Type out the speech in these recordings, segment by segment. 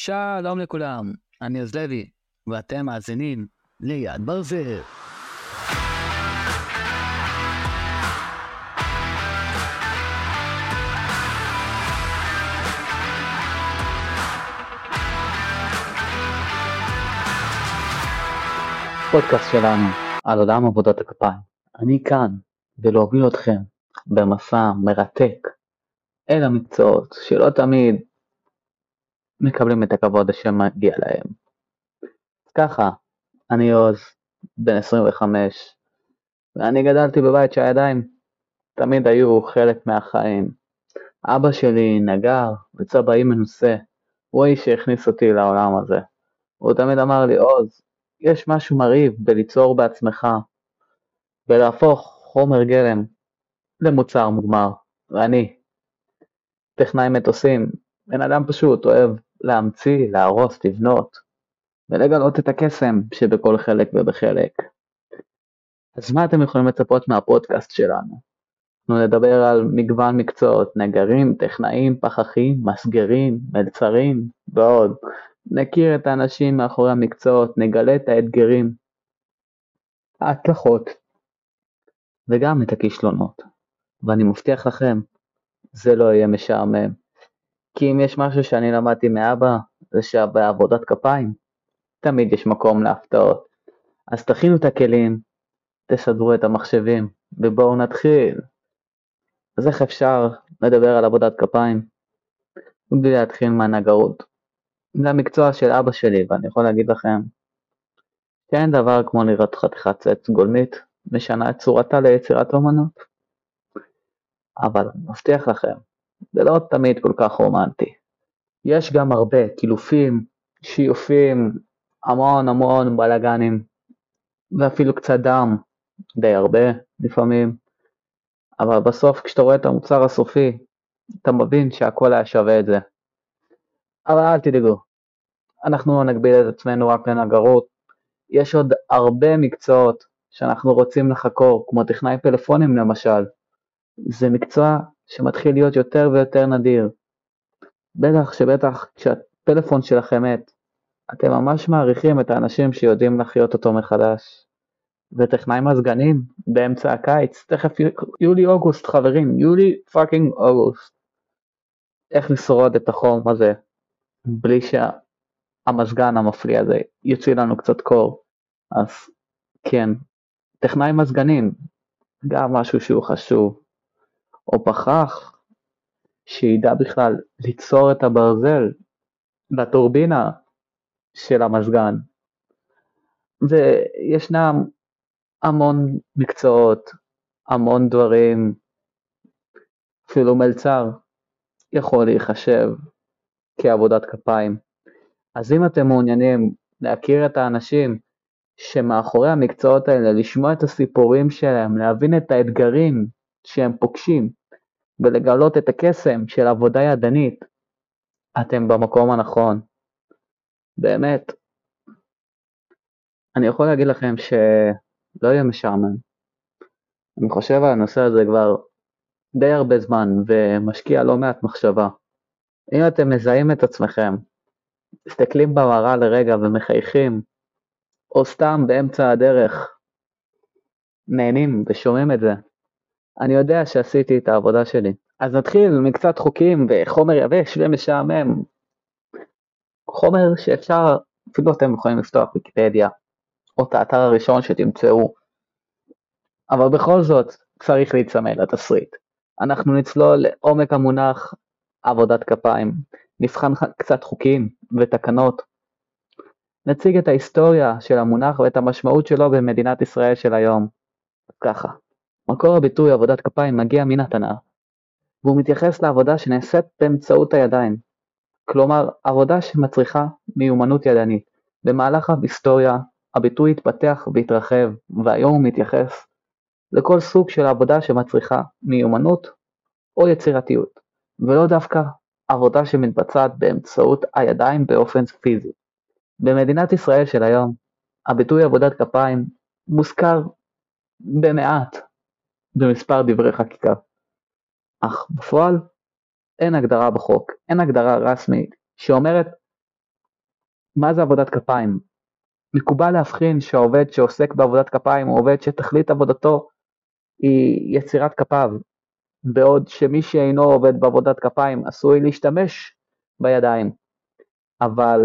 שלום לכולם, אני עוז לוי, ואתם מאזינים ליד ברזל. פודקאסט שלנו על עולם עבודת הכפיים. אני כאן ולהוביל אתכם במסע מרתק אל המקצועות שלא תמיד מקבלים את הכבוד שמגיע להם. ככה, אני עוז, בן 25, ואני גדלתי בבית שהידיים תמיד היו חלק מהחיים. אבא שלי נגר וצבעי מנוסה, הוא האיש שהכניס אותי לעולם הזה. הוא תמיד אמר לי, עוז, יש משהו מרהיב בליצור בעצמך, ולהפוך חומר גלם למוצר מוגמר, ואני, טכנאי מטוסים, בן אדם פשוט, אוהב להמציא, להרוס, לבנות, ולגלות את הקסם שבכל חלק ובחלק. אז מה אתם יכולים לצפות מהפודקאסט שלנו? אנחנו נדבר על מגוון מקצועות, נגרים, טכנאים, פחחים, מסגרים, מלצרים ועוד. נכיר את האנשים מאחורי המקצועות, נגלה את האתגרים, ההצלחות וגם את הכישלונות. ואני מבטיח לכם, זה לא יהיה משעמם. כי אם יש משהו שאני למדתי מאבא, זה שבעבודת כפיים תמיד יש מקום להפתעות. אז תכינו את הכלים, תסדרו את המחשבים, ובואו נתחיל. אז איך אפשר לדבר על עבודת כפיים בלי להתחיל מהנגרות? זה המקצוע של אבא שלי, ואני יכול להגיד לכם שאין דבר כמו לראות חתיכת עץ גולמית משנה את צורתה ליצירת אומנות. אבל אני מבטיח לכם, זה לא תמיד כל כך רומנטי. יש גם הרבה קילופים, שיופים, המון המון בלאגנים, ואפילו קצת דם, די הרבה לפעמים, אבל בסוף כשאתה רואה את המוצר הסופי, אתה מבין שהכל היה שווה את זה. אבל אל תדאגו, אנחנו לא נגביל את עצמנו רק לנגרות, יש עוד הרבה מקצועות שאנחנו רוצים לחקור, כמו טכנאי פלאפונים למשל. זה מקצוע שמתחיל להיות יותר ויותר נדיר. בטח שבטח כשהפלאפון שלכם מת, אתם ממש מעריכים את האנשים שיודעים להחיות אותו מחדש. וטכנאי מזגנים באמצע הקיץ, תכף יולי-אוגוסט חברים, יולי fucking אוגוסט. איך לשרוד את החום הזה בלי שהמזגן המפליא הזה יוציא לנו קצת קור. אז כן, טכנאי מזגנים, גם משהו שהוא חשוב. או פחח שידע בכלל ליצור את הברזל לטורבינה של המזגן. וישנם המון מקצועות, המון דברים, אפילו מלצר יכול להיחשב כעבודת כפיים. אז אם אתם מעוניינים להכיר את האנשים שמאחורי המקצועות האלה, לשמוע את הסיפורים שלהם, להבין את האתגרים שהם פוגשים, ולגלות את הקסם של עבודה ידנית, אתם במקום הנכון. באמת. אני יכול להגיד לכם שלא יהיה משעמם. אני חושב על הנושא הזה כבר די הרבה זמן ומשקיע לא מעט מחשבה. אם אתם מזהים את עצמכם, מסתכלים במראה לרגע ומחייכים, או סתם באמצע הדרך נהנים ושומעים את זה, אני יודע שעשיתי את העבודה שלי. אז נתחיל מקצת חוקים וחומר יבש ומשעמם. חומר שאפשר, אפילו אתם יכולים לפתוח ויקיפדיה, או את האתר הראשון שתמצאו, אבל בכל זאת צריך להיצמד לתסריט. אנחנו נצלול לעומק המונח עבודת כפיים, נבחן קצת חוקים ותקנות, נציג את ההיסטוריה של המונח ואת המשמעות שלו במדינת ישראל של היום. ככה. מקור הביטוי עבודת כפיים מגיע מן התנ"ך, והוא מתייחס לעבודה שנעשית באמצעות הידיים, כלומר עבודה שמצריכה מיומנות ידנית. במהלך ההיסטוריה הביטוי התפתח והתרחב, והיום הוא מתייחס לכל סוג של עבודה שמצריכה מיומנות או יצירתיות, ולא דווקא עבודה שמתבצעת באמצעות הידיים באופן פיזי. במדינת ישראל של היום, הביטוי עבודת כפיים מוזכר במעט במספר דברי חקיקה. אך בפועל אין הגדרה בחוק, אין הגדרה רשמית שאומרת מה זה עבודת כפיים? מקובל להבחין שהעובד שעוסק בעבודת כפיים הוא עובד שתכלית עבודתו היא יצירת כפיו, בעוד שמי שאינו עובד בעבודת כפיים עשוי להשתמש בידיים, אבל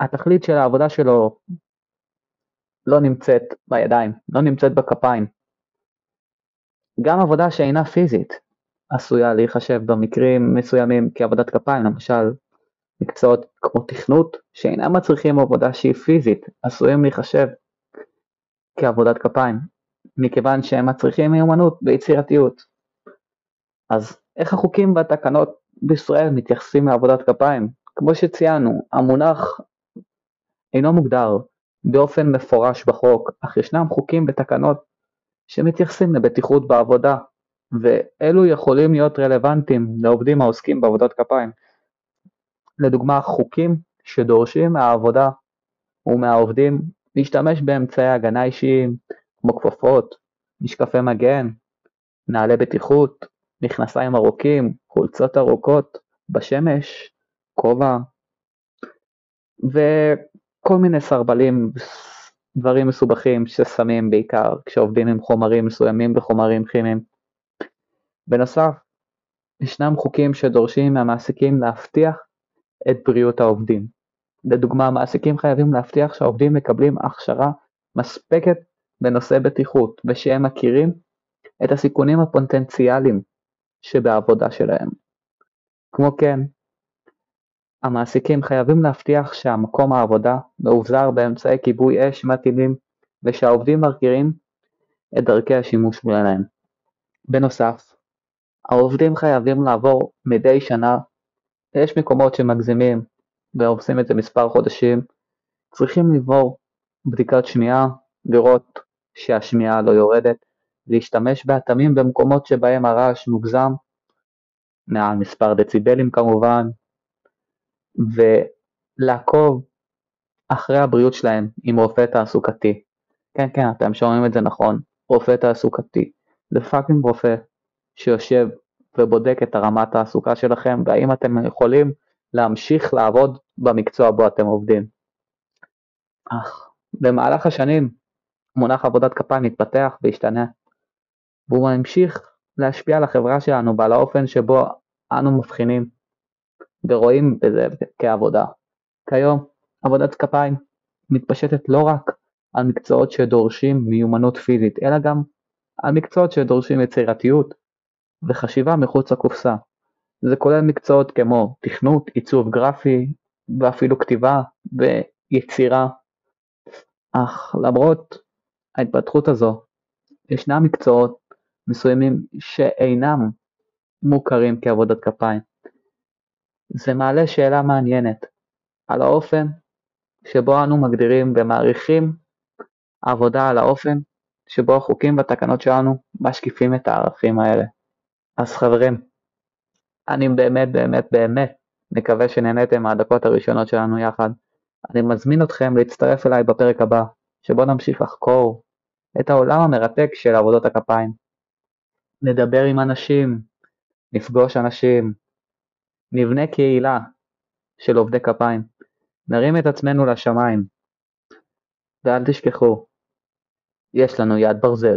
התכלית של העבודה שלו לא נמצאת בידיים, לא נמצאת בכפיים. גם עבודה שאינה פיזית עשויה להיחשב במקרים מסוימים כעבודת כפיים, למשל מקצועות כמו תכנות שאינם מצריכים עבודה שהיא פיזית עשויים להיחשב כעבודת כפיים, מכיוון שהם מצריכים מיומנות ויצירתיות. אז איך החוקים והתקנות בישראל מתייחסים לעבודת כפיים? כמו שציינו, המונח אינו מוגדר באופן מפורש בחוק, אך ישנם חוקים ותקנות שמתייחסים לבטיחות בעבודה, ואלו יכולים להיות רלוונטיים לעובדים העוסקים בעבודת כפיים. לדוגמה חוקים שדורשים מהעבודה ומהעובדים להשתמש באמצעי הגנה אישיים כמו כפפות, משקפי מגן, נעלי בטיחות, מכנסיים ארוכים, חולצות ארוכות, בשמש, כובע וכל מיני סרבלים, דברים מסובכים ששמים בעיקר כשעובדים עם חומרים מסוימים וחומרים כימיים. בנוסף, ישנם חוקים שדורשים מהמעסיקים להבטיח את בריאות העובדים. לדוגמה, מעסיקים חייבים להבטיח שהעובדים מקבלים הכשרה מספקת בנושא בטיחות ושהם מכירים את הסיכונים הפוטנציאליים שבעבודה שלהם. כמו כן, המעסיקים חייבים להבטיח שהמקום העבודה מאובזר באמצעי כיבוי אש מתאימים ושהעובדים מכירים את דרכי השימוש שלהם. בנוסף, העובדים חייבים לעבור מדי שנה יש מקומות שמגזימים ועושים את זה מספר חודשים, צריכים לעבור בדיקת שמיעה, לראות שהשמיעה לא יורדת, להשתמש באטמים במקומות שבהם הרעש מוגזם, מעל מספר דציבלים כמובן, ולעקוב אחרי הבריאות שלהם עם רופא תעסוקתי. כן, כן, אתם שומעים את זה נכון, רופא תעסוקתי. זה פאקינג רופא שיושב ובודק את הרמת התעסוקה שלכם והאם אתם יכולים להמשיך לעבוד במקצוע בו אתם עובדים. אך במהלך השנים מונח עבודת כפיים מתפתח והשתנה והוא ממשיך להשפיע על החברה שלנו ועל האופן שבו אנו מבחינים ורואים בזה כעבודה. כיום עבודת כפיים מתפשטת לא רק על מקצועות שדורשים מיומנות פיזית אלא גם על מקצועות שדורשים יצירתיות, וחשיבה מחוץ לקופסה. זה כולל מקצועות כמו תכנות, עיצוב גרפי ואפילו כתיבה ויצירה. אך למרות ההתפתחות הזו, ישנם מקצועות מסוימים שאינם מוכרים כעבודת כפיים. זה מעלה שאלה מעניינת על האופן שבו אנו מגדירים ומעריכים עבודה על האופן שבו החוקים והתקנות שלנו משקיפים את הערכים האלה. אז חברים, אני באמת באמת באמת מקווה שנהניתם מהדקות הראשונות שלנו יחד. אני מזמין אתכם להצטרף אליי בפרק הבא, שבו נמשיך לחקור את העולם המרתק של עבודות הכפיים. נדבר עם אנשים, נפגוש אנשים, נבנה קהילה של עובדי כפיים, נרים את עצמנו לשמיים. ואל תשכחו, יש לנו יד ברזל.